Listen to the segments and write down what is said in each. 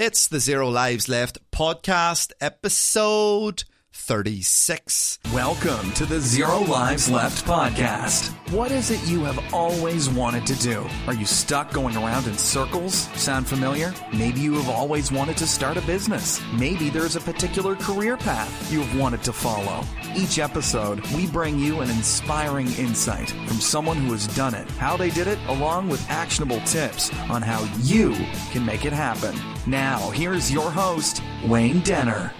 It's the Zero Lives Left podcast, episode 36. Welcome to the Zero Lives Left podcast. What is it you have always wanted to do? Are you stuck going around in circles? Sound familiar? Maybe you have always wanted to start a business. Maybe there's a particular career path you have wanted to follow. Each episode, we bring you an inspiring insight from someone who has done it, how they did it, along with actionable tips on how you can make it happen. Now, here's your host, Wayne Denner.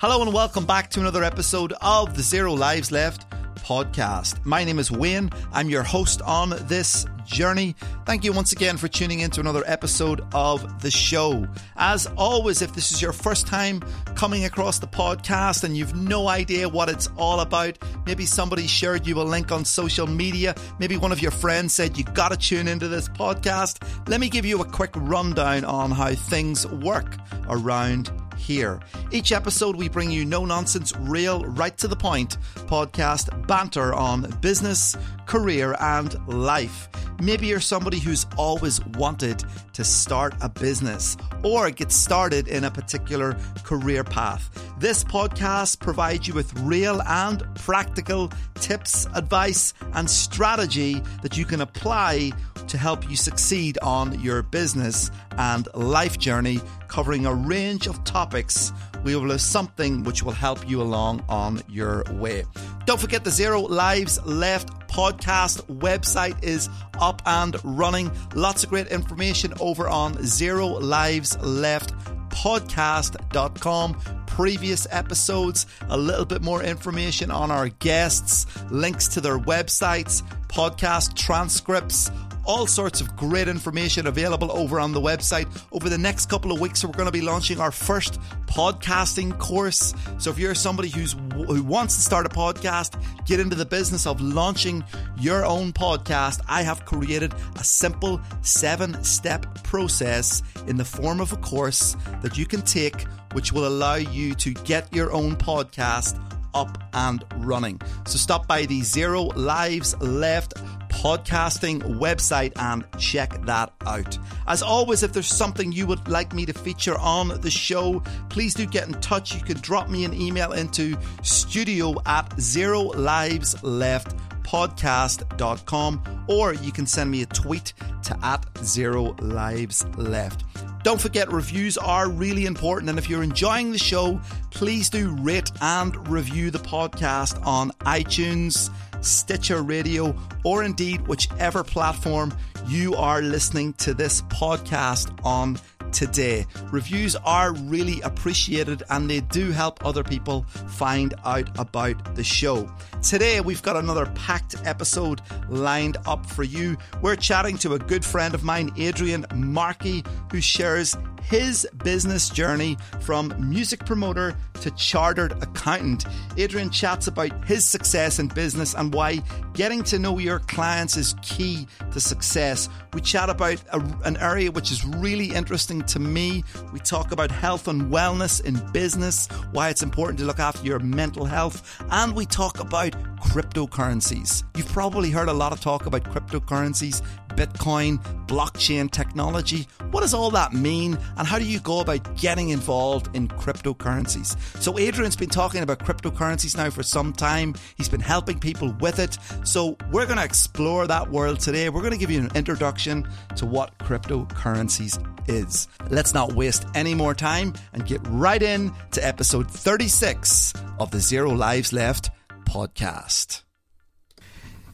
Hello and welcome back to another episode of the Zero Lives Left podcast. My name is Wayne. I'm your host on this journey. Thank you once again for tuning in to another episode of the show. As always, if this is your first time coming across the podcast and you've no idea what it's all about, maybe somebody shared you a link on social media, maybe one of your friends said you gotta tune into this podcast, let me give you a quick rundown on how things work around here. Each episode, we bring you no nonsense, real, right to the point podcast banter on business, career, and life. Maybe you're somebody who's always wanted to start a business or get started in a particular career path. This podcast provides you with real and practical tips, advice, and strategy that you can apply to help you succeed on your business and life journey, covering a range of topics. We will have something which will help you along on your way. Don't forget the Zero Lives Left podcast website is up and running. Lots of great information over on Zero Lives Left podcast.com previous episodes, a little bit more information on our guests, links to their websites, podcast transcripts, all sorts of great information available over on the website. Over the next couple of weeks, we're going to be launching our first podcasting course. So if you're somebody who's who wants to start a podcast, get into the business of launching your own podcast, I have created a simple seven-step process in the form of a course that you can take which will allow you to get your own podcast up and running. So stop by the Zero Lives Left podcasting website and check that out. As always, if there's something you would like me to feature on the show, please do get in touch. You can drop me an email into studio at zero lives left podcast.com or you can send me a tweet to at zero lives left. Don't forget, reviews are really important. And if you're enjoying the show, please do rate and review the podcast on iTunes, Stitcher Radio, or indeed whichever platform you are listening to this podcast on today. Reviews are really appreciated and they do help other people find out about the show. Today, we've got another packed episode lined up for you. We're chatting to a good friend of mine, Adrian Markey, who shares his business journey from music promoter to chartered accountant. Adrian chats about his success in business and why getting to know your clients is key to success. We chat about a, an area which is really interesting to me. We talk about health and wellness in business, why it's important to look after your mental health, and we talk about cryptocurrencies. You've probably heard a lot of talk about cryptocurrencies, Bitcoin, blockchain technology. What does all that mean, and how do you go about getting involved in cryptocurrencies? So, Adrian's been talking about cryptocurrencies now for some time. He's been helping people with it. So, we're going to explore that world today. We're going to give you an introduction to what cryptocurrencies is. Let's not waste any more time and get right in to episode 36 of the Zero Lives Left podcast.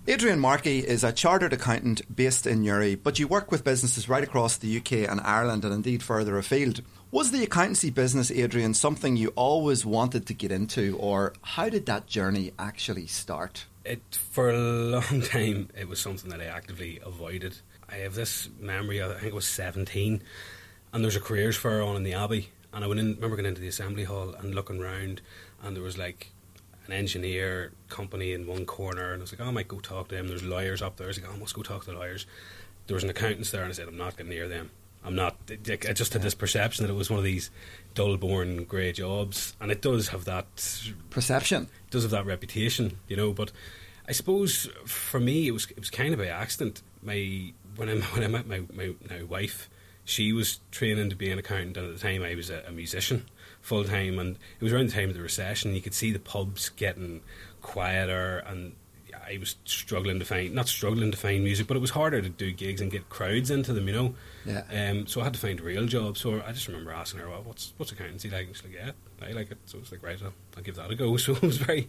Adrian Markey is a chartered accountant based in Newry, but you work with businesses right across the UK and Ireland and indeed further afield. Was the accountancy business, Adrian, something you always wanted to get into, or how did that journey actually start? It for a long time it was something that I actively avoided. I have this memory. I think I was seventeen, and there was a careers fair on in the Abbey, and I went in, remember going into the assembly hall and looking round, and there was like an engineer company in one corner, and I was like, oh, I might go talk to them. There's lawyers up there. I was like, oh, I must go talk to the lawyers. There was an accountants there, and I said, I'm not getting near them. I'm not. I just had this perception that it was one of these dull, born grey jobs, and it does have that perception. It does have that reputation, you know. But I suppose for me, it was it was kind of by accident. My when I when I met my my now wife, she was training to be an accountant, and at the time I was a, a musician full time, and it was around the time of the recession. You could see the pubs getting quieter, and I was struggling to find not struggling to find music, but it was harder to do gigs and get crowds into them, you know. Yeah. Um, so I had to find a real job. So I just remember asking her, "Well, what's what's accountancy like?" And she's like, "Yeah, I like it." So I was like, "Right, I'll, I'll give that a go." So it was very,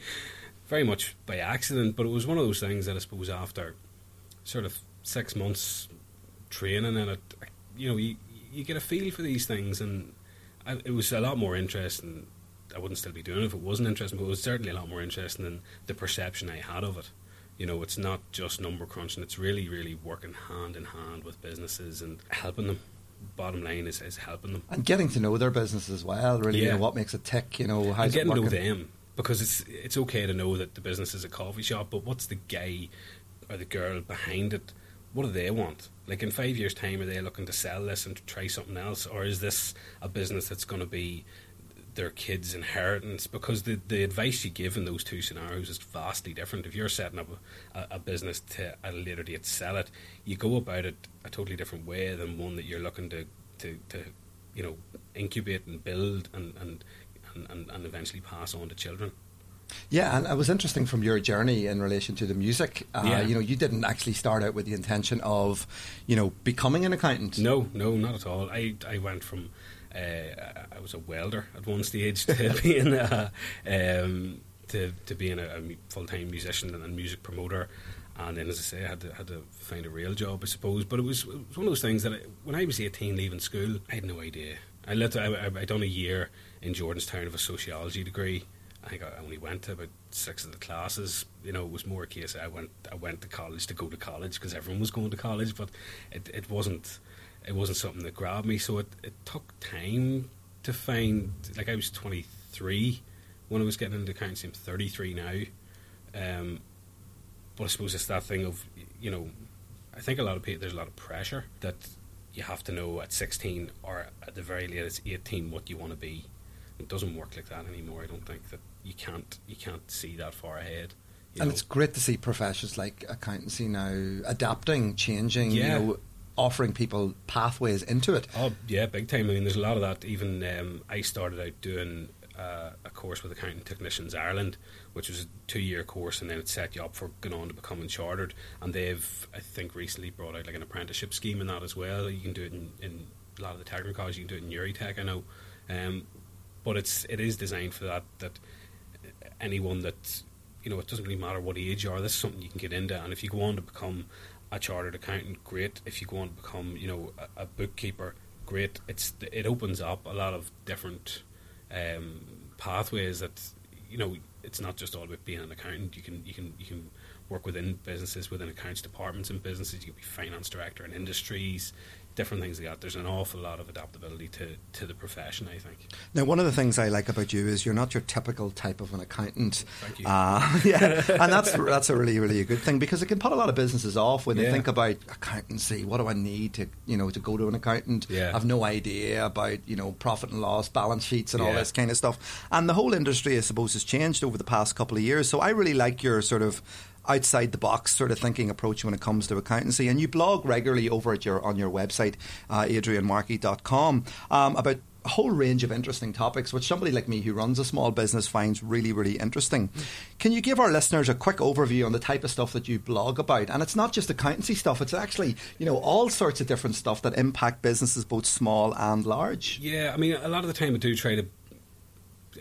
very much by accident, but it was one of those things that I suppose after sort of six months training and it, you know, you you get a feel for these things, and I, it was a lot more interesting. I wouldn't still be doing it if it wasn't interesting, but it was certainly a lot more interesting than the perception I had of it. You know, it's not just number crunching; it's really, really working hand in hand with businesses and helping them. Bottom line is, is helping them and getting to know their business as well. Really, yeah. you know, what makes it tick. You know, and getting to know them because it's it's okay to know that the business is a coffee shop, but what's the guy or the girl behind it? What do they want? Like in five years' time, are they looking to sell this and try something else, or is this a business that's going to be their kids' inheritance? Because the the advice you give in those two scenarios is vastly different. If you're setting up a, a business to at a later date sell it, you go about it a totally different way than one that you're looking to to, to you know incubate and build and, and and, and eventually pass on to children. Yeah, and it was interesting from your journey in relation to the music. Uh, yeah. You know, you didn't actually start out with the intention of, you know, becoming an accountant. No, no, not at all. I, I went from, uh, I was a welder at one stage to being a, um, to, to being a, a full time musician and music promoter. And then, as I say, I had to, had to find a real job, I suppose. But it was, it was one of those things that I, when I was 18 leaving school, I had no idea. I, let, I, I, done a year in Jordanstown of a sociology degree I think I only went to about six of the classes. You know, it was more a case I went I went to college to go to college because everyone was going to college, but it, it wasn't it wasn't something that grabbed me. So it, it took time to find. Like I was twenty three when I was getting into accounting. Thirty three now. Um, but I suppose it's that thing of you know, I think a lot of people there's a lot of pressure that you have to know at sixteen or at the very latest eighteen what you want to be. It doesn't work like that anymore. I don't think that you can't you can't see that far ahead. and know. it's great to see professions like accountancy now adapting, changing. Yeah. You know, offering people pathways into it. Oh yeah, big time. I mean, there's a lot of that. Even um, I started out doing uh, a course with Accounting Technicians Ireland, which was a two-year course, and then it set you up for going on to becoming chartered. And they've, I think, recently brought out like an apprenticeship scheme in that as well. You can do it in, in a lot of the technical colleges. You can do it in Newry Tech, I know. Um, but it's it is designed for that that anyone that you know, it doesn't really matter what age you are. This is something you can get into, and if you go on to become a chartered accountant, great. If you go on to become, you know, a, a bookkeeper, great. It's it opens up a lot of different um, pathways that you know. It's not just all about being an accountant. You can you can you can work within businesses, within accounts departments and businesses. You can be finance director in industries different things like that. There's an awful lot of adaptability to, to the profession, I think. Now, one of the things I like about you is you're not your typical type of an accountant. Thank you. Uh, yeah, and that's that's a really really a good thing because it can put a lot of businesses off when yeah. they think about accountancy. What do I need to you know to go to an accountant? Yeah. I've no idea about you know profit and loss, balance sheets, and yeah. all this kind of stuff. And the whole industry, I suppose, has changed over the past couple of years. So I really like your sort of outside the box sort of thinking approach when it comes to accountancy. And you blog regularly over at your on your website, uh, adrianmarkey.com, um, about a whole range of interesting topics, which somebody like me who runs a small business finds really, really interesting. Can you give our listeners a quick overview on the type of stuff that you blog about? And it's not just accountancy stuff; it's actually you know all sorts of different stuff that impact businesses, both small and large. Yeah, I mean, a lot of the time I do try to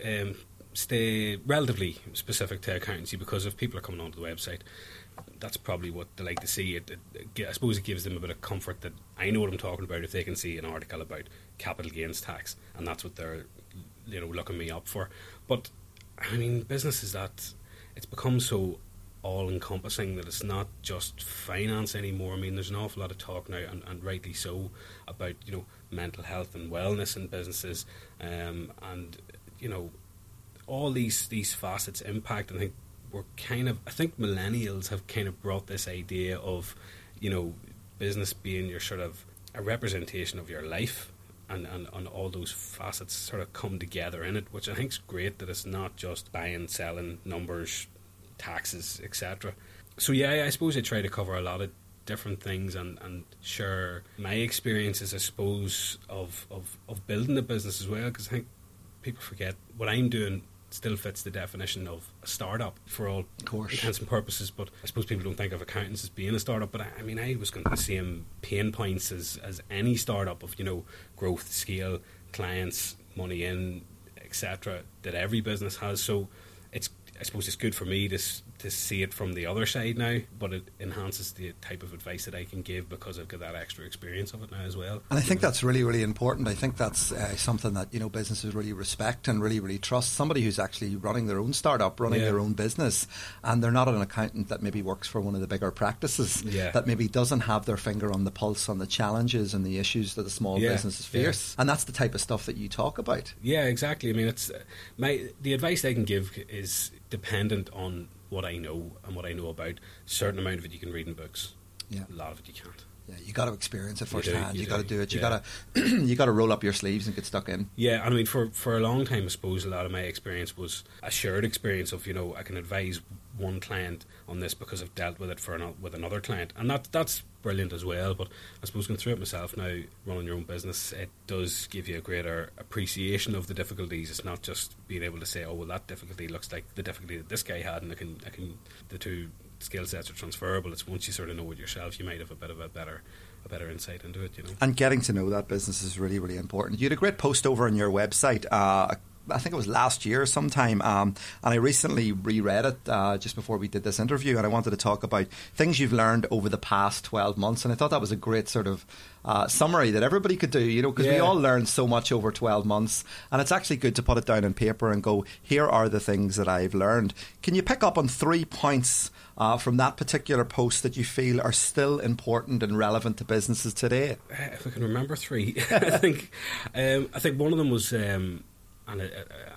um, stay relatively specific to accountancy because if people are coming onto the website, that's probably what they like to see. It, it, I suppose it gives them a bit of comfort that I know what I'm talking about if they can see an article about capital gains tax, and that's what they're you know looking me up for. But I mean, business is that it's become so all encompassing that it's not just finance anymore. I mean, there's an awful lot of talk now, and, and rightly so, about you know mental health and wellness in businesses, um, and you know all these these facets impact. I think we're kind of I think millennials have kind of brought this idea of you know business being your sort of a representation of your life and, and, and all those facets sort of come together in it, which I think is great that it's not just buying, selling, numbers, taxes, etc. So yeah, I suppose I try to cover a lot of different things and, and share my experiences, I suppose, of, of, of building a business as well. Because I think people forget what I'm doing still fits the definition of a startup for all intents and purposes. But I suppose people don't think of accountants as being a startup. But I, I mean, I was going to the same pain points as, as any startup of you know growth, scale, clients, money in, etc. That every business has. So it's I suppose it's good for me to to see it from the other side now, but it enhances the type of advice that I can give because I've got that extra experience of it now as well. And I think that's really, really important. I think that's uh, something that you know businesses really respect and really, really trust. Somebody who's actually running their own startup, running yeah. their own business, and they're not an accountant that maybe works for one of the bigger practices yeah. that maybe doesn't have their finger on the pulse on the challenges and the issues that the small yeah. businesses face. And that's the type of stuff that you talk about. Yeah, exactly. I mean, it's uh, my the advice I can give is dependent on what I know and what I know about. A certain amount of it you can read in books. Yeah. A lot of it you can't. Yeah, you got to experience it firsthand. You, you got to do it. You yeah. got to you got to roll up your sleeves and get stuck in. Yeah, I mean, for for a long time, I suppose a lot of my experience was a shared experience of you know I can advise one client on this because I've dealt with it for an, with another client, and that that's brilliant as well. But I suppose going through it myself now, running your own business, it does give you a greater appreciation of the difficulties. It's not just being able to say, "Oh, well, that difficulty looks like the difficulty that this guy had," and I can I can the two skill sets are transferable. It's once you sort of know it yourself, you might have a bit of a better a better insight into it, you know. And getting to know that business is really, really important. You had a great post over on your website uh, I think it was last year sometime, um, and I recently reread it uh, just before we did this interview, and I wanted to talk about things you've learned over the past twelve months, and I thought that was a great sort of uh, summary that everybody could do, you know, because yeah. we all learned so much over twelve months, and it's actually good to put it down on paper and go, here are the things that I've learned. Can you pick up on three points? Uh, from that particular post that you feel are still important and relevant to businesses today? Uh, if I can remember three, I think um, I think one of them was um, and I,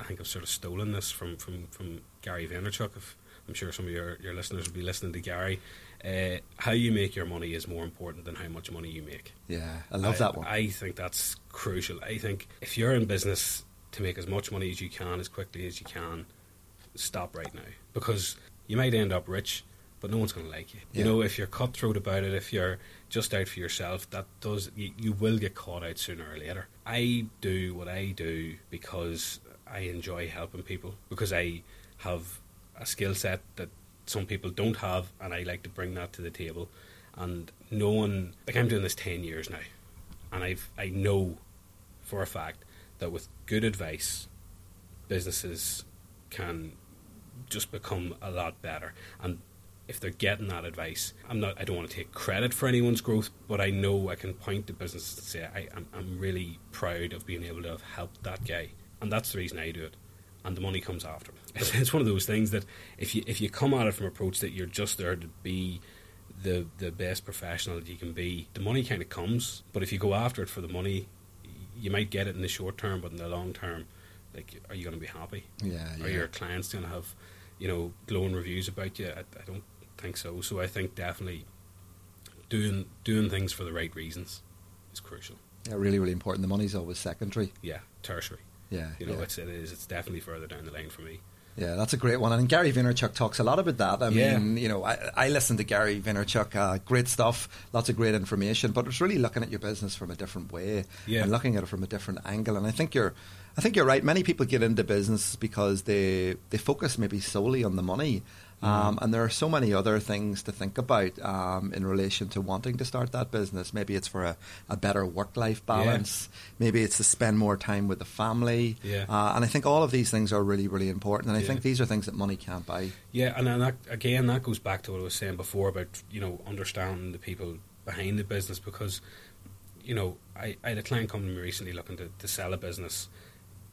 I, think I've sort of stolen this from, from, from Gary Vaynerchuk. If, I'm sure some of your, your listeners will be listening to Gary. Uh, how you make your money is more important than how much money you make. Yeah, I love I, that one. I think that's crucial. I think if you're in business to make as much money as you can, as quickly as you can, stop right now. Because you might end up rich, but no one's going to like you. Yeah. You know, if you're cutthroat about it, if you're just out for yourself, that does you, you will get caught out sooner or later. I do what I do because I enjoy helping people because I have a skill set that some people don't have, and I like to bring that to the table. And no one like I'm doing this ten years now, and I've I know for a fact that with good advice, businesses can just become a lot better. And if they're getting that advice. I'm not. I don't want to take credit for anyone's growth, but I know I can point to businesses and say I, I'm, I'm really proud of being able to have helped that guy, and that's the reason I do it. And the money comes after. It's, it's one of those things that if you if you come at it from approach that you're just there to be the the best professional that you can be, the money kind of comes. But if you go after it for the money, you might get it in the short term, but in the long term, like, are you going to be happy? Yeah. Are your clients going to have, you know, glowing reviews about you? I, I don't think so. So I think definitely doing doing things for the right reasons is crucial. Yeah, really, really important. The money's always secondary. Yeah, tertiary. Yeah, you know, yeah. it's it is. It's definitely further down the line for me. Yeah, that's a great one. And Gary Vaynerchuk talks a lot about that. I yeah. mean, you know, I, I listen to Gary Vaynerchuk, uh, great stuff, lots of great information, but it's really looking at your business from a different way yeah. and looking at it from a different angle. And I think you're, I think you're right. Many people get into business because they they focus maybe solely on the money um, and there are so many other things to think about um, in relation to wanting to start that business. Maybe it's for a, a better work life balance. Yeah. Maybe it's to spend more time with the family. Yeah. Uh, and I think all of these things are really, really important. And I yeah. think these are things that money can't buy. Yeah, and, and that, again, that goes back to what I was saying before about you know understanding the people behind the business because you know I, I had a client come to me recently looking to, to sell a business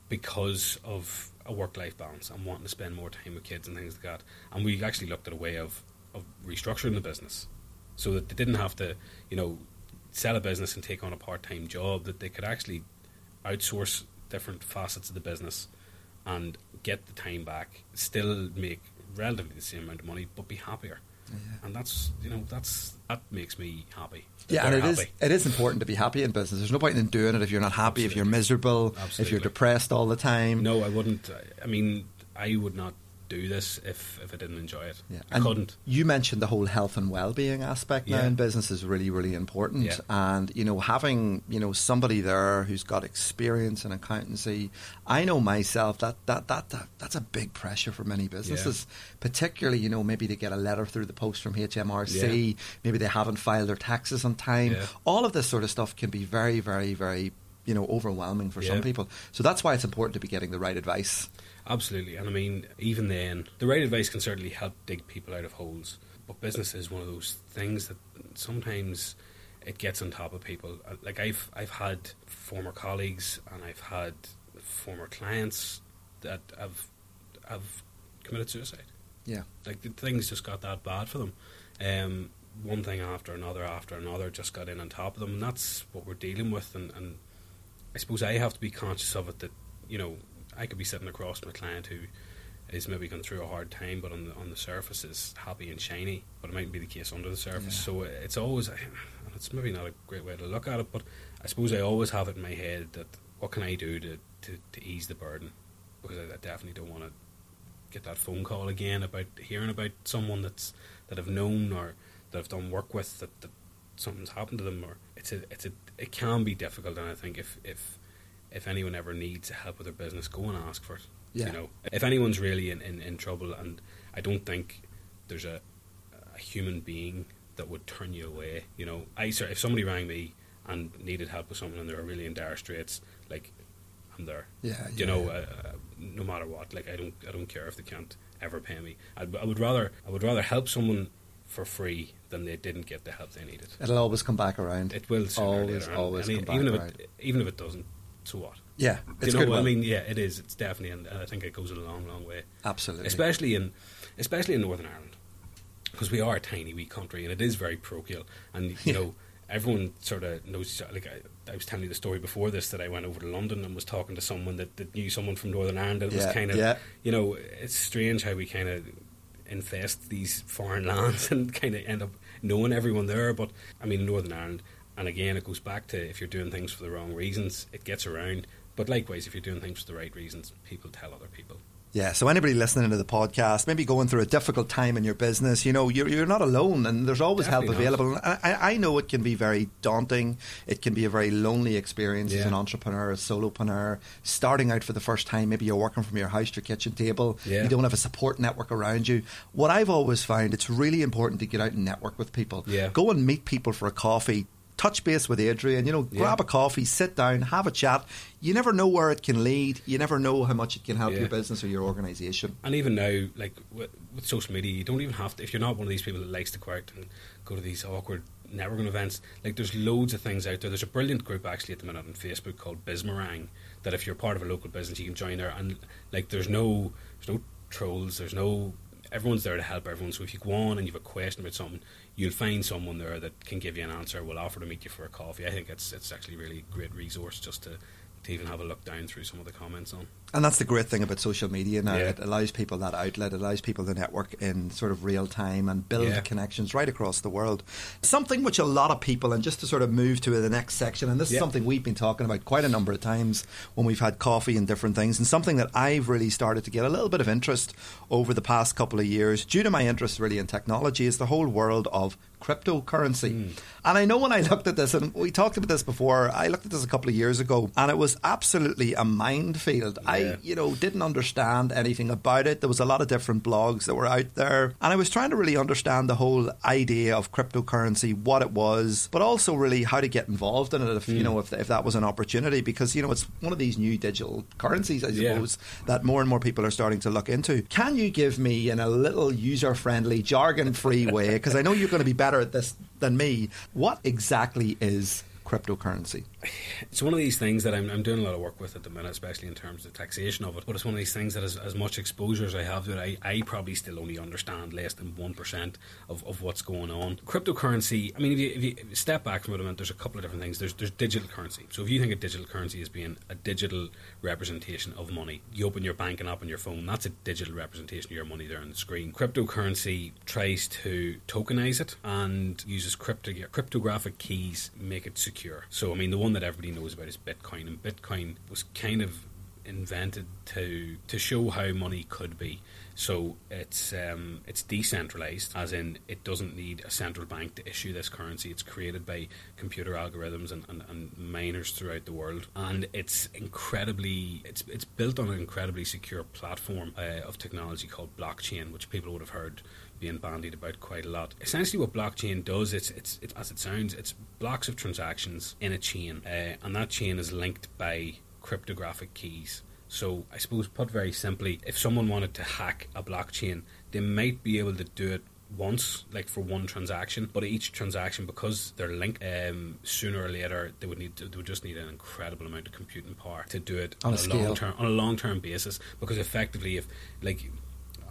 because of a work life balance and wanting to spend more time with kids and things like that. And we actually looked at a way of, of restructuring the business so that they didn't have to, you know, sell a business and take on a part time job, that they could actually outsource different facets of the business and get the time back, still make relatively the same amount of money, but be happier. Yeah. And that's you know that's that makes me happy. Yeah, and it is, it is important to be happy in business. There's no point in doing it if you're not happy, Absolutely. if you're miserable, Absolutely. if you're depressed all the time. No, I wouldn't. I mean, I would not do this if, if I didn't enjoy it. Yeah. I And couldn't. You mentioned the whole health and well-being aspect now in business is really, really important. Yeah. And you know, having you know somebody there who's got experience in accountancy, I know myself that that that, that that's a big pressure for many businesses, particularly you know maybe they get a letter through the post from HMRC, Yeah. maybe they haven't filed their taxes on time. Yeah. All of this sort of stuff can be very, very, very you know overwhelming for some people. So that's why it's important to be getting the right advice. Absolutely. And I mean, even then, the right advice can certainly help dig people out of holes. But business is one of those things that sometimes it gets on top of people. Uh, Like I've I've had former colleagues and I've had former clients that have have committed suicide. Yeah. Like the things just got that bad for them. Um, one thing after another after another just got in on top of them, and that's what we're dealing with. And, and I suppose I have to be conscious of it. That you know, I could be sitting across from a client who is maybe going through a hard time, but on the on the surface is happy and shiny. But it mightn't be the case under the surface. Yeah. So uh, it's always it's maybe not a great way to look at it, but I suppose I always have it in my head that what can I do to to, to ease the burden because I, I definitely don't want to get that phone call again about hearing about someone that's that I've known or that I've done work with that, that something's happened to them or it's a it's a it can be difficult and I think if if if anyone ever needs help with their business go and ask for it Yeah. you know if anyone's really in, in, in trouble and I don't think there's a a human being that would turn you away you know I sir if somebody rang me and needed help with something and they were really in dire straits like I'm there Yeah. you yeah. know, uh, uh, no matter what. Like I don't, I don't care if they can't ever pay me. I'd, I would rather, I would rather help someone for free than they didn't get the help they needed. It'll always come back around. It will always, and- always and come even back if around. even if it doesn't, so what? Yeah, it's you know, good. I mean, yeah, it is. It's definitely, and, and I think it goes a long, long way, absolutely. especially in, especially in Northern Ireland, because we are a tiny wee country and it is very parochial, and you Yeah. know, everyone sort of knows. Like I, I was telling you the story before this that I went over to London and was talking to someone that, that knew someone from Northern Ireland. And it Yeah, was kind of, yeah. you know, it's strange how we kind of infest these foreign lands and kind of end up knowing everyone there. But I mean, Northern Ireland, and again, it goes back to if you're doing things for the wrong reasons, it gets around. But likewise, if you're doing things for the right reasons, people tell other people. Yeah, so anybody listening to the podcast, maybe going through a difficult time in your business, you know, you're, you're not alone and there's always help Definitely not. available. And I, I know it can be very daunting. It can be a very lonely experience as an entrepreneur, a solopreneur, starting out for the first time. Maybe you're working from your house to your kitchen table. Yeah. You don't have a support network around you. What I've always found, it's really important to get out and network with people. Yeah. Go and meet people for a coffee. Touch base with Adrian, you know, Yeah. grab a coffee, sit down, have a chat. You never know where it can lead. You never know how much it can help Yeah. your business or your organisation. And even now, like with, with social media, you don't even have to. If you're not one of these people that likes to go out and go to these awkward networking events, like there's loads of things out there. There's a brilliant group actually at the minute on Facebook called Bismarang. That if you're part of a local business, you can join there. And like, there's no, there's no trolls. There's no. Everyone's there to help everyone. So if you go on and you have a question about something, you'll find someone there that can give you an answer. Will offer to meet you for a coffee. I think it's it's actually really great resource just to to even have a look down through some of the comments on. And that's the great thing about social media now. Yeah. It allows people that outlet, it allows people to network in sort of real time and build Yeah. connections right across the world. Something which a lot of people, and just to sort of move to the next section, and this is something we've been talking about quite a number of times when we've had coffee and different things, and something that I've really started to get a little bit of interest over the past couple of years, due to my interest really in technology, is the whole world of cryptocurrency. Hmm. And I know when I looked at this, and we talked about this before, I looked at this a couple of years ago, and it was absolutely a minefield. I, you know, didn't understand anything about it. There was a lot of different blogs that were out there, and I was trying to really understand the whole idea of cryptocurrency, what it was, but also really how to get involved in it. If you know, if, if that was an opportunity, because you know, it's one of these new digital currencies, I Yeah. suppose, that more and more people are starting to look into. Can you give me in a little user-friendly, jargon-free way? Because I know you're going to be better at this than me. What exactly is cryptocurrency? it's one of these things that I'm, I'm doing a lot of work with at the minute, especially in terms of taxation of it. But it's one of these things that as, as much exposure as I have to it, I, I probably still only understand less than 1% of, of what's going on. Cryptocurrency, I mean, if you, if you step back from it a minute, there's a couple of different things. There's, there's digital currency. So if you think of digital currency as being a digital representation of money, you open your banking app on your phone, that's a digital representation of your money there on the screen. Cryptocurrency tries to tokenize it and uses crypto, cryptographic keys, make it secure. So, I mean, the one that everybody knows about is Bitcoin, and Bitcoin was kind of invented to to show how money could be. So it's um, it's decentralized, as in it doesn't need a central bank to issue this currency. It's created by computer algorithms and, and, and miners throughout the world, and it's incredibly it's it's built on an incredibly secure platform uh, of technology called blockchain, which people would have heard being bandied about quite a lot. Essentially, what blockchain does, it's, it's, it's as it sounds, it's blocks of transactions in a chain, uh, and that chain is linked by cryptographic keys. So, I suppose, put very simply, if someone wanted to hack a blockchain, they might be able to do it once, like for one transaction, but each transaction, because they're linked, um, sooner or later they would need to, they would just need an incredible amount of computing power to do it on, on a, a long term on a long term basis. Because effectively, if like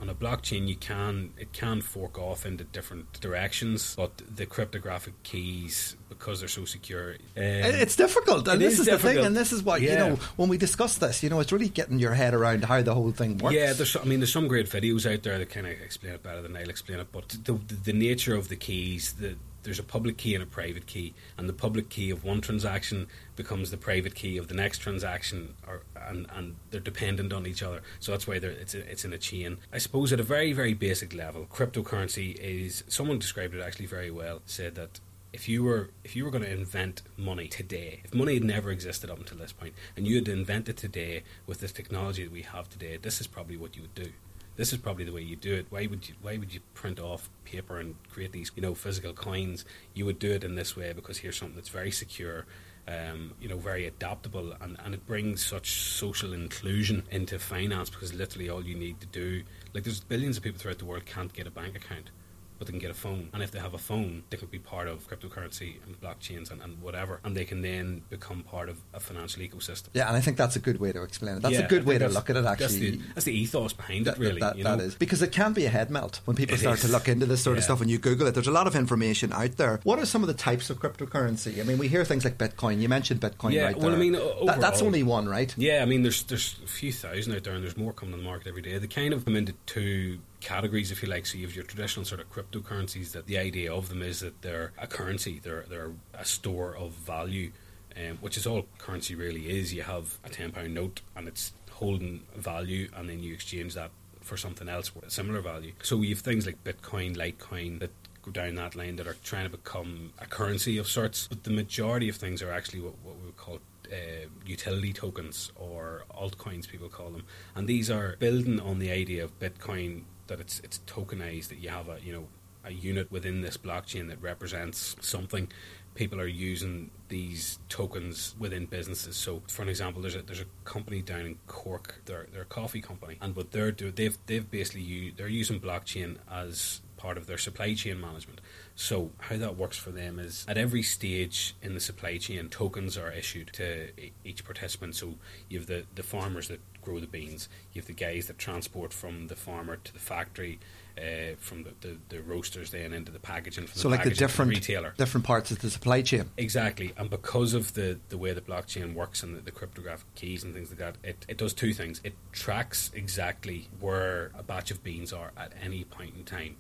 on a blockchain you can it can fork off into different directions but the cryptographic keys because they're so secure um, it's difficult and it this is difficult. the thing and this is what Yeah. you know when we discuss this you know it's really getting your head around how the whole thing works Yeah, there's. I mean, there's some great videos out there that kind of explain it better than I'll explain it. But the, the, the nature of the keys, the there's a public key and a private key, and the public key of one transaction becomes the private key of the next transaction, or and, and they're dependent on each other. So that's why they're, it's a, it's in a chain. I suppose at a very very basic level, cryptocurrency is. Someone described it actually very well. Said that if you were if you were going to invent money today, if money had never existed up until this point, and you had to invent it today with this technology that we have today, this is probably what you would do. This is probably the way you do it. Why would you Why would you print off paper and create these you know physical coins? You would do it in this way because here's something that's very secure. Um, you know, very adaptable, and, and it brings such social inclusion into finance because literally all you need to do, like, there's billions of people throughout the world can't get a bank account, but they can get a phone. And if they have a phone, they can be part of cryptocurrency and blockchains and, and whatever. And they can then become part of a financial ecosystem. yeah and I think that's a good way to explain it that's Yeah, a good way to look at it That's actually the, that's the ethos behind That, it, really. that, you that know? is because it can be a head melt when people It start to look into this sort of stuff and you Google it. There's a lot of information out there. What are some of the types of cryptocurrency? I mean, we hear things like Bitcoin. You mentioned Bitcoin, Yeah, right? well, I mean, o- That- that's only one, right? Yeah, I mean, there's there's a few thousand out there, and there's more coming on the market every day. They kind of come into two categories, if you like. So you have your traditional sort of cryptocurrencies. That the idea of them is that they're a currency, they're they're a store of value, um, which is all currency really is. You have a ten pound note, and it's holding value, and then you exchange that for something else with a similar value. So we have things like Bitcoin, Litecoin that go down that line that are trying to become a currency of sorts. But the majority of things are actually what, what we would call uh, utility tokens or altcoins, people call them, and these are building on the idea of Bitcoin that it's it's tokenized that you have a you know a unit within this blockchain that represents something. People are using these tokens within businesses. So, for an example, there's a there's a company down in Cork. They're they're a coffee company, and what they're doing, they've they've basically u- they're using blockchain as part of their supply chain management. So how that works for them is at every stage in the supply chain, tokens are issued to each participant. So you have the, the farmers that grow the beans, you have the guys that transport from the farmer to the factory, uh, from the, the, the roasters then into the packaging, from So, the like the packaging to different retailer. different parts of the supply chain. Exactly, and because of the, the way the blockchain works and the, the cryptographic keys and things like that, it, it does two things. It tracks exactly where a batch of beans are at any point in time,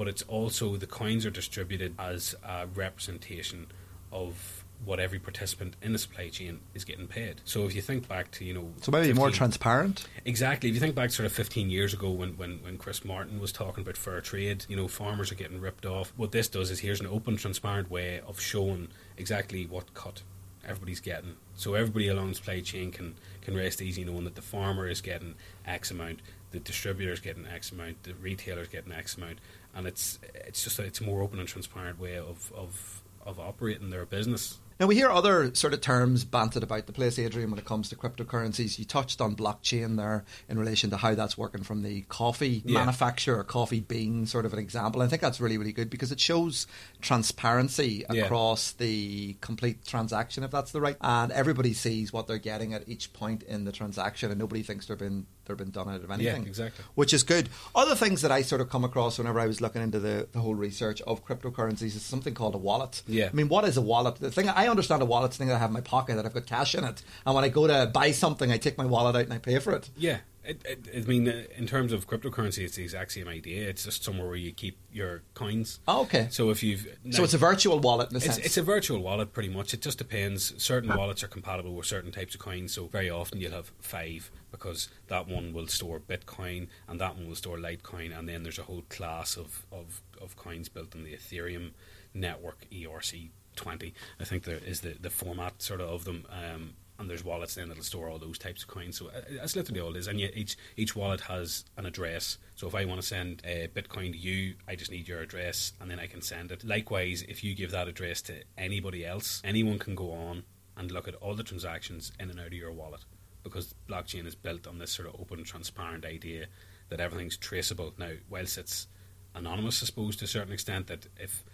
but it's also the coins are distributed as a representation of what every participant in the supply chain is getting paid. So if you think back to you know, So maybe more transparent. Exactly. If you think back sort of 15 years ago when, when, when Chris Martin was talking about fair trade, you know, farmers are getting ripped off. What this does is here's an open, transparent way of showing exactly what cut everybody's getting. So everybody along the supply chain can, can rest easy knowing that the farmer is getting X amount, the distributor is getting X amount, the retailer is getting X amount. And it's it's just a, it's a more open and transparent way of, of, of operating their business. Now we hear other sort of terms banted about the place, Adrian, when it comes to cryptocurrencies. You touched on blockchain there in relation to how that's working from the coffee Yeah. manufacturer, coffee bean sort of an example. I think that's really, really good because it shows transparency Yeah. across the complete transaction, if that's the right. And everybody sees what they're getting at each point in the transaction, and nobody thinks they're been they're been done out of anything. Yeah, exactly. Which is good. Other things that I sort of come across whenever I was looking into the, the whole research of cryptocurrencies is something called a wallet. Yeah. I mean, what is a wallet? The thing I understand a wallet's thing that I have in my pocket that I've got cash in it, and when I go to buy something, I take my wallet out and I pay for it. Yeah. It, it, I mean, uh, in terms of cryptocurrency, it's the exact same idea. It's just somewhere where you keep your coins. Oh, okay. So if you've so it's a virtual wallet in a it's, sense. it's a virtual wallet, pretty much. It just depends. Certain wallets are compatible with certain types of coins. So very often you'll have five because that one will store Bitcoin and that one will store Litecoin, and then there's a whole class of of, of coins built on the Ethereum network, ERC twenty. I think there is the the format sort of of them. Um, and there's wallets then that'll store all those types of coins. So uh, that's literally all it is. And yet each each wallet has an address. So if I want to send a Bitcoin to you, I just need your address, and then I can send it. Likewise, if you give that address to anybody else, anyone can go on and look at all the transactions in and out of your wallet because blockchain is built on this sort of open, transparent idea that everything's traceable. Now, whilst it's anonymous, I suppose to a certain extent, that if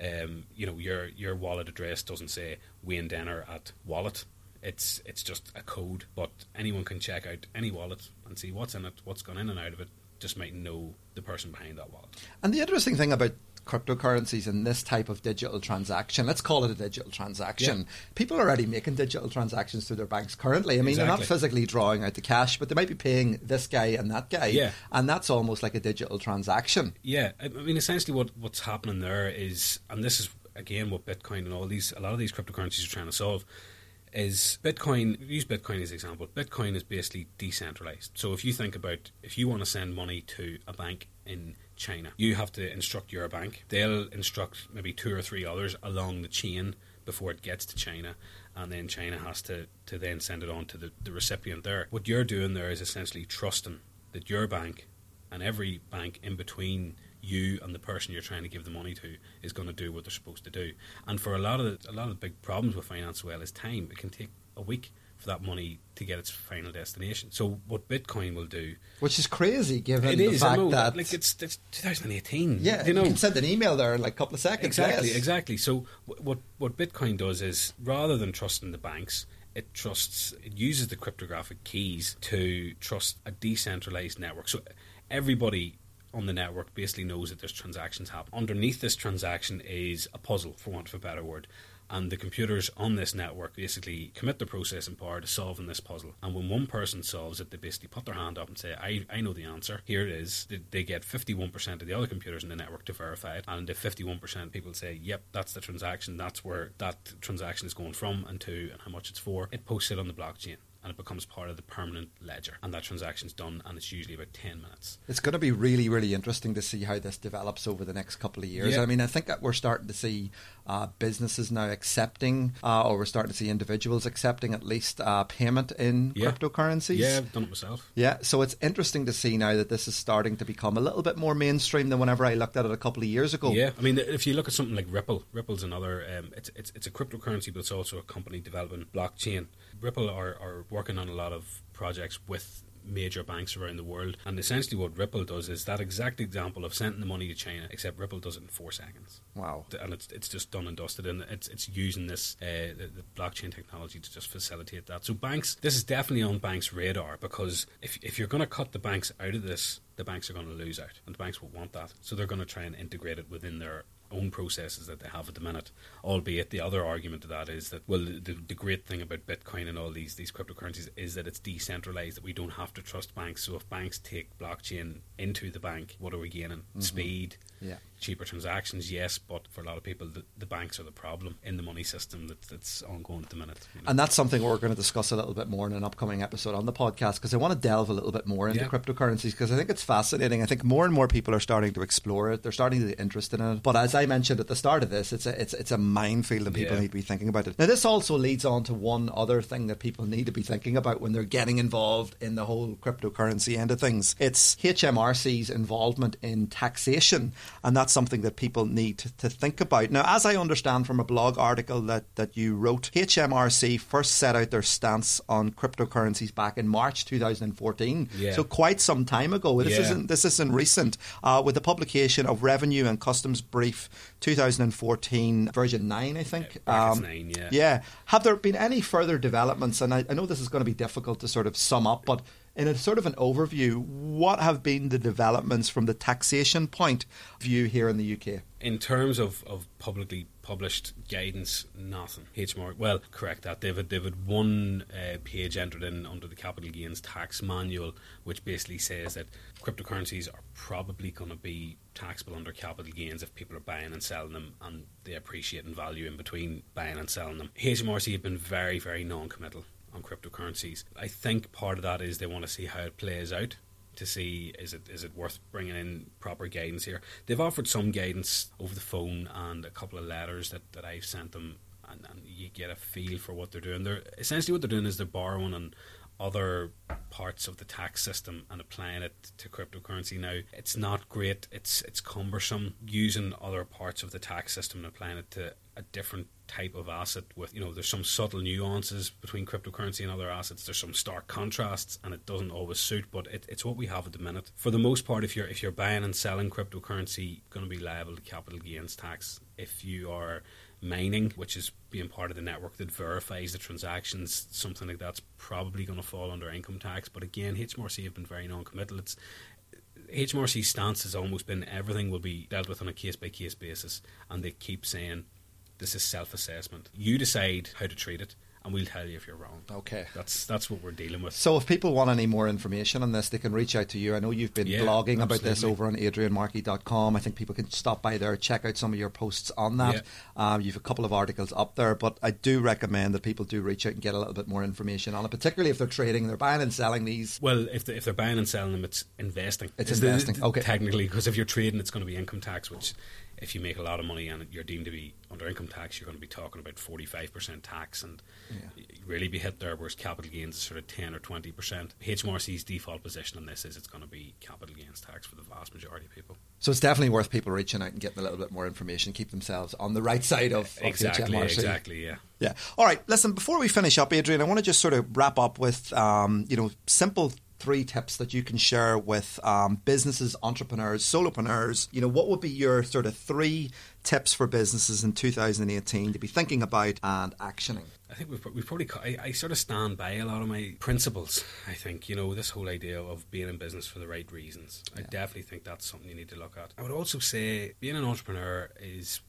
um, you know your your wallet address doesn't say Wayne Denner at wallet, it's it's just a code. But anyone can check out any wallet and see what's in it, what's gone in and out of it. Just might know the person behind that wallet. And the interesting thing about cryptocurrencies and this type of digital transaction, let's call it a digital transaction. Yeah. People are already making digital transactions through their banks currently. I mean, they're not physically drawing out the cash, but they might be paying this guy and that guy. Yeah. And that's almost like a digital transaction. Yeah, I I mean, essentially, what what's happening there is, and this is again what Bitcoin and all these, a lot of these cryptocurrencies are trying to solve, is Bitcoin. Use Bitcoin as an example. Bitcoin is basically decentralized. So if you think about, if you want to send money to a bank in China, you have to instruct your bank. They'll instruct maybe two or three others along the chain before it gets to China, and then China has to, to then send it on to the, the recipient there. What you're doing there is essentially trusting that your bank and every bank in between you and the person you're trying to give the money to is going to do what they're supposed to do. And for a lot of the, a lot of the big problems with finance, well, is time. It can take a week that money to get its final destination. So what Bitcoin will do, Which is crazy given it the is fact know, that. like it's, it's 2018. yeah, you know, you can send an email there in like a couple of seconds. Exactly, yes. exactly. So what what Bitcoin does is rather than trusting the banks, it trusts it uses the cryptographic keys to trust a decentralized network. So everybody on the network basically knows that there's transactions happen. Underneath this transaction is a puzzle, for want of a better word. And the computers on this network basically commit the processing power to solving this puzzle. And when one person solves it, they basically put their hand up and say, I, I know the answer. Here it is. They, they get 51% of the other computers in the network to verify it. And if 51% people say, yep, that's the transaction, that's where that transaction is going from and to and how much it's for, it posts it on the blockchain. And it becomes part of the permanent ledger. And that transaction's done, and it's usually about 10 minutes. It's going to be really, really interesting to see how this develops over the next couple of years. Yeah. I mean, I think that we're starting to see uh, businesses now accepting, uh, or we're starting to see individuals accepting at least uh, payment in Yeah. cryptocurrencies. Yeah, I've done it myself. Yeah, so it's interesting to see now that this is starting to become a little bit more mainstream than whenever I looked at it a couple of years ago. Yeah, I mean, if you look at something like Ripple, Ripple's another. Um, it's, it's it's a cryptocurrency, but it's also a company developing blockchain. Ripple are, are working on a lot of projects with major banks around the world, and essentially what Ripple does is that exact example of sending the money to China, except Ripple does it in four seconds. Wow. and it's it's just done and dusted, and it's it's using this uh, the, the blockchain technology to just facilitate that. So banks, this is definitely on banks' radar because if if you're going to cut the banks out of this, the banks are going to lose out, and the banks will want that. So they're going to try and integrate it within their own processes that they have at the minute. Albeit the other argument to that is that well, the, the great thing about Bitcoin and all these these cryptocurrencies is that it's decentralized. That we don't have to trust banks. So if banks take blockchain into the bank, what are we gaining? Mm-hmm. Speed Yeah. cheaper transactions, yes, but for a lot of people, the, the banks are the problem in the money system that, that's ongoing at the minute. you know. And that's something we're going to discuss a little bit more in an upcoming episode on the podcast because I want to delve a little bit more into Yeah. cryptocurrencies because I think it's fascinating. I think more and more people are starting to explore it. They're starting to get interested in it. But as I mentioned at the start of this, it's a it's it's a minefield and people Yeah. need to be thinking about it. Now this also leads on to one other thing that people need to be thinking about when they're getting involved in the whole cryptocurrency end of things. It's HMRC's involvement in taxation, and that's something that people need to, to think about. Now, as I understand from a blog article that, that you wrote, HMRC first set out their stance on cryptocurrencies back in March 2014. Yeah. So quite some time ago. This Yeah. isn't this isn't recent. Uh, with the publication of Revenue and Customs Brief 2014 version nine, I think. Brackets nine, yeah. Yeah. Have there been any further developments? And I, I know this is going to be difficult to sort of sum up, but in a sort of an overview, what have been the developments from the taxation point of view here in the UK? In terms of, of publicly published guidance, nothing. HMR, well, correct that. They've had one uh, page entered in under the capital gains tax manual, which basically says that cryptocurrencies are probably going to be taxable under capital gains if people are buying and selling them and they appreciate in value in between buying and selling them. HMRC have been very, very non committal on cryptocurrencies. I think part of that is they want to see how it plays out to see is it is it worth bringing in proper guidance here. They've offered some guidance over the phone and a couple of letters that, that I've sent them, and, and you get a feel for what they're doing. They're essentially what they're doing is they're borrowing on other parts of the tax system and applying it to cryptocurrency now it's not great it's it's cumbersome using other parts of the tax system and applying it to a different type of asset with you know there's some subtle nuances between cryptocurrency and other assets there's some stark contrasts and it doesn't always suit but it, it's what we have at the minute for the most part if you're if you're buying and selling cryptocurrency going to be liable to capital gains tax if you are mining, which is being part of the network that verifies the transactions, something like that's probably going to fall under income tax. But again, HMRC have been very non-committal. It's HMRC's stance has almost been everything will be dealt with on a case by case basis, and they keep saying this is self assessment. You decide how to treat it and we'll tell you if you're wrong. Okay. That's that's what we're dealing with. So if people want any more information on this, they can reach out to you. I know you've been Yeah, blogging about this over on adrianmarkey.com. I think people can stop by there, check out some of your posts on that. Um, you've a couple of articles up there, but I do recommend that people do reach out and get a little bit more information on it, particularly if they're trading, they're buying and selling these. Well, if, they, if they're buying and selling them, it's investing. It's the- investing, okay. Technically, because if you're trading, it's going to be income tax, which if you make a lot of money and you're deemed to be under income tax, you're going to be talking about 45% tax and Yeah. really be hit there, whereas capital gains is sort of 10 or 20%. HMRC's default position on this is it's going to be capital gains tax for the vast majority of people. So it's definitely worth people reaching out and getting a little bit more information, keep themselves on the right side of, of Exactly, HMRC. exactly, yeah. Yeah. All right. Listen, before we finish up, Adrian, I want to just sort of wrap up with, um, you know, simple three tips that you can share with um, businesses, entrepreneurs, solopreneurs. You know, what would be your sort of three tips for businesses in 2018 to be thinking about and actioning? I think we've, we've probably, I, I sort of stand by a lot of my principles. I think, you know, this whole idea of being in business for the right reasons. I definitely think that's something you need to look at. I would also say being an entrepreneur is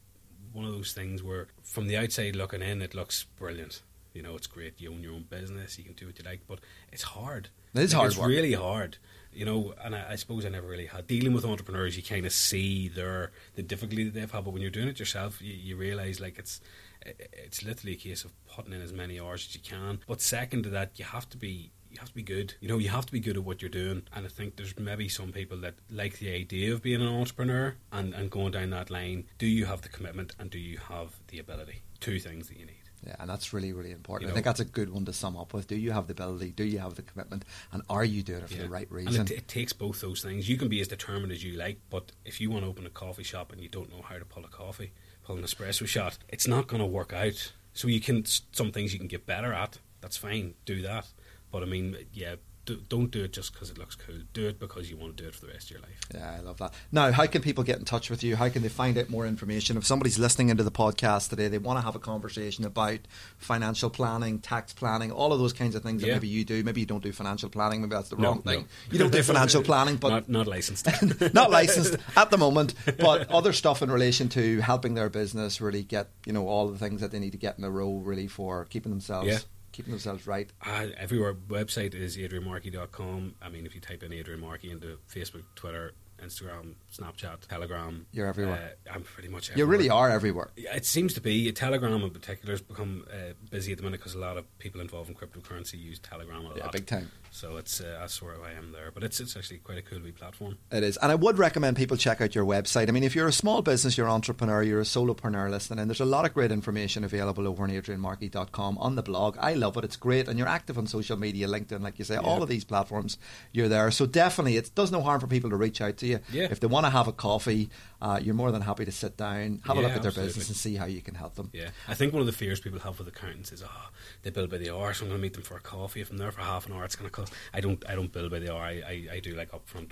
one of those things where from the outside looking in, it looks brilliant. You know, it's great. You own your own business, you can do what you like, but it's hard. It is Like, hard It's work. really hard. You know, and I, I suppose I never really had dealing with entrepreneurs. You kind of see their the difficulty that they've had, but when you're doing it yourself, you, you realize like it's it's literally a case of putting in as many hours as you can. But second to that, you have to be you have to be good. You know, you have to be good at what you're doing. And I think there's maybe some people that like the idea of being an entrepreneur and, and going down that line. Do you have the commitment and do you have the ability? Two things that you need. Yeah, and that's really, really important. You I think that's a good one to sum up with. Do you have the ability? Do you have the commitment? And are you doing it for the Yeah. right And reason? it, it takes both those things. You can be as determined as you like, but if you want to open a coffee shop and you don't know how to pull a coffee, pull an espresso shot, it's not going to work out. So you can some things you can get better at. That's fine. Do that. But I mean, yeah, do, don't do it just because it looks cool. Do it because you want to do it for the rest of your life. Yeah, I love that. Now, how can people get in touch with you? How can they find out more information? If somebody's listening into the podcast today, they want to have a conversation about financial planning, tax planning, all of those kinds of things that maybe you do. Maybe you don't do financial planning. Maybe that's the No, wrong thing. no. You don't do financial planning, but not not licensed. not licensed at the moment, but other stuff in relation to helping their business really get, you know, all the things that they need to get in a row really for keeping themselves Yeah. Keeping themselves right. Uh, everywhere website is adrianmarkey.com. I mean, if you type in Adrian Markey into Facebook, Twitter, Instagram, Snapchat, Telegram, You're everywhere. Uh, I'm pretty much. You really are everywhere. It seems to be Telegram in particular has become uh, busy at the minute because a lot of people involved in cryptocurrency use Telegram a Yeah, lot. big time. So it's uh, that's where I am there. But it's it's actually quite a cool wee platform. It is. And I would recommend people check out your website. I mean, if you're a small business, you're an entrepreneur, you're a solopreneur listening, and there's a lot of great information available over on adrianmarkey.com on the blog. I love it. It's great. And you're active on social media, LinkedIn, like you say, all of these platforms, you're there. So definitely, it does no harm for people to reach out to you. Yeah. If they want to have a coffee, uh, you're more than happy to sit down, have a look at their absolutely. business, and see how you can help them. Yeah, I think one of the fears people have with accountants is, oh, they bill by the hour, so I'm going to meet them for a coffee. If I'm there for half an hour, it's going to cost. I don't, I don't bill by the hour. I, I, I do like upfront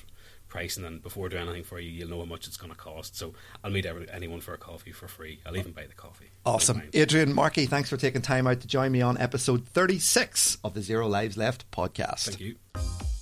pricing, and before doing anything for you, you'll know how much it's going to cost. So I'll meet every, anyone for a coffee for free. I'll even buy the coffee. Awesome. Adrian Markey, thanks for taking time out to join me on episode 36 of the Zero Lives Left podcast. Thank you.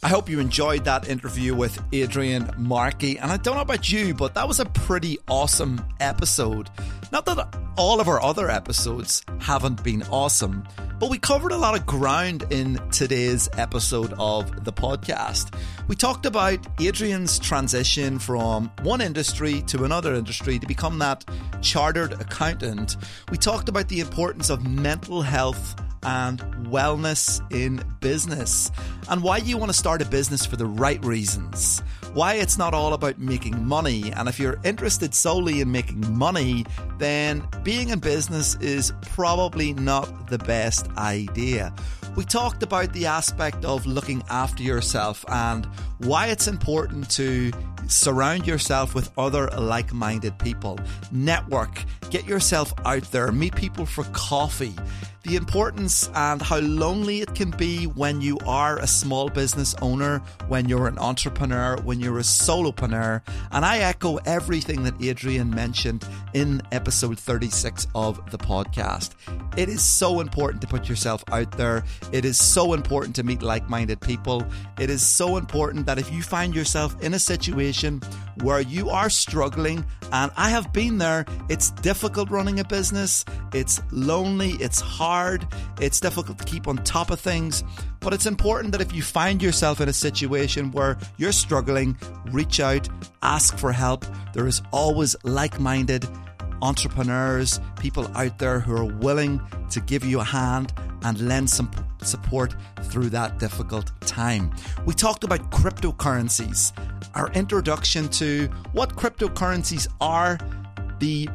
I hope you enjoyed that interview with Adrian Markey. And I don't know about you, but that was a pretty awesome episode. Not that all of our other episodes haven't been awesome, but we covered a lot of ground in today's episode of the podcast. We talked about Adrian's transition from one industry to another industry to become that chartered accountant. We talked about the importance of mental health and wellness in business, and why you want to start a business for the right reasons. Why it's not all about making money, and if you're interested solely in making money, then being in business is probably not the best idea. We talked about the aspect of looking after yourself and why it's important to surround yourself with other like minded people, network, get yourself out there, meet people for coffee the importance and how lonely it can be when you are a small business owner, when you're an entrepreneur, when you're a solopreneur. And I echo everything that Adrian mentioned in episode 36 of the podcast. It is so important to put yourself out there. It is so important to meet like minded people. It is so important that if you find yourself in a situation where you are struggling, and I have been there, it's difficult running a business, it's lonely, it's hard, it's difficult to keep on top of things. But it's important that if you find yourself in a situation where you're struggling, reach out, ask for help. There is always like minded entrepreneurs, people out there who are willing to give you a hand and lend some support through that difficult time. We talked about cryptocurrencies, our introduction to what cryptocurrencies are, the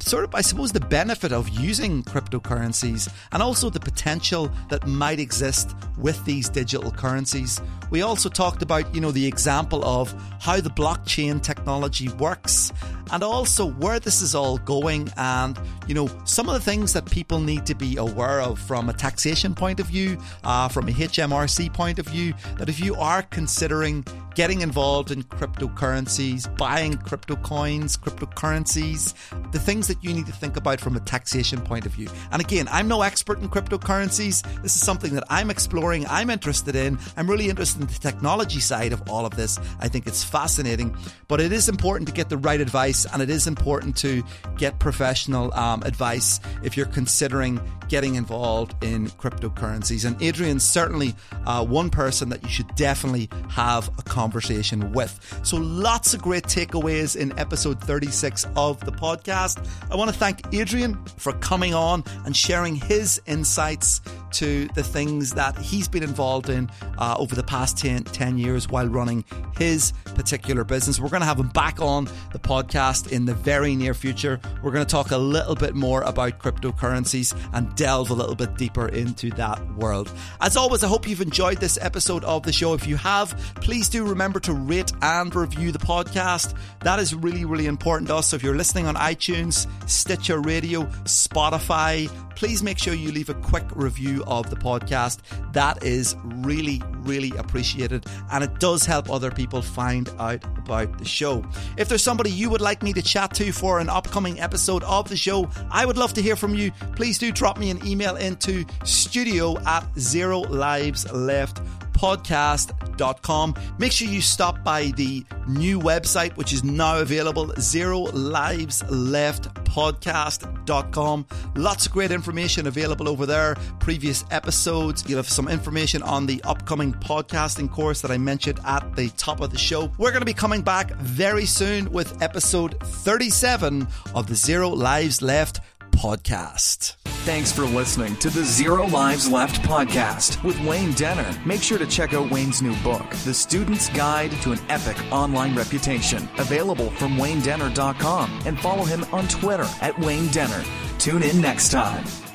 sort of, I suppose, the benefit of using cryptocurrencies and also the potential that might exist with these digital currencies. We also talked about, you know, the example of how the blockchain technology works and also where this is all going and, you know, some of the things that people need to be aware of from a taxation point of view, uh, from a HMRC point of view, that if you are considering getting involved in cryptocurrencies, buying crypto coins, cryptocurrencies, the things that you need to think about from a taxation point of view. And again, I'm no expert in cryptocurrencies. This is something that I'm exploring, I'm interested in. I'm really interested in the technology side of all of this. I think it's fascinating, but it is important to get the right advice and it is important to get professional um, advice if you're considering getting involved in cryptocurrencies. And Adrian's certainly uh, one person that you should definitely have a conversation with. So lots of great takeaways in episode 36 of the podcast. I want to thank Adrian for coming on and sharing his insights to the things that he's been involved in uh, over the past 10, 10 years while running his particular business. We're going to have him back on the podcast in the very near future. We're going to talk a little bit more about cryptocurrencies and delve a little bit deeper into that world. As always, I hope you've enjoyed this episode of the show. If you have, please do remember to rate and review the podcast. That is really, really important to us. So if you're listening on iTunes, Stitcher Radio, Spotify, please make sure you leave a quick review of the podcast. That is really, really appreciated and it does help other people find out about the show. If there's somebody you would like me to chat to for an upcoming episode of the show, I would love to hear from you. Please do drop me an email into studio at zero lives left podcast.com. Make sure you stop by the new website, which is now available, zero lives left podcast.com. Lots of great information available over there. Previous episodes. You'll have some information on the upcoming podcasting course that I mentioned at the top of the show. We're going to be coming back very soon with episode 37 of the Zero Lives Left podcast. Thanks for listening to the Zero Lives Left podcast with Wayne Denner. Make sure to check out Wayne's new book, The Student's Guide to an Epic Online Reputation, available from waynedenner.com, and follow him on Twitter at Wayne Denner. Tune in next time.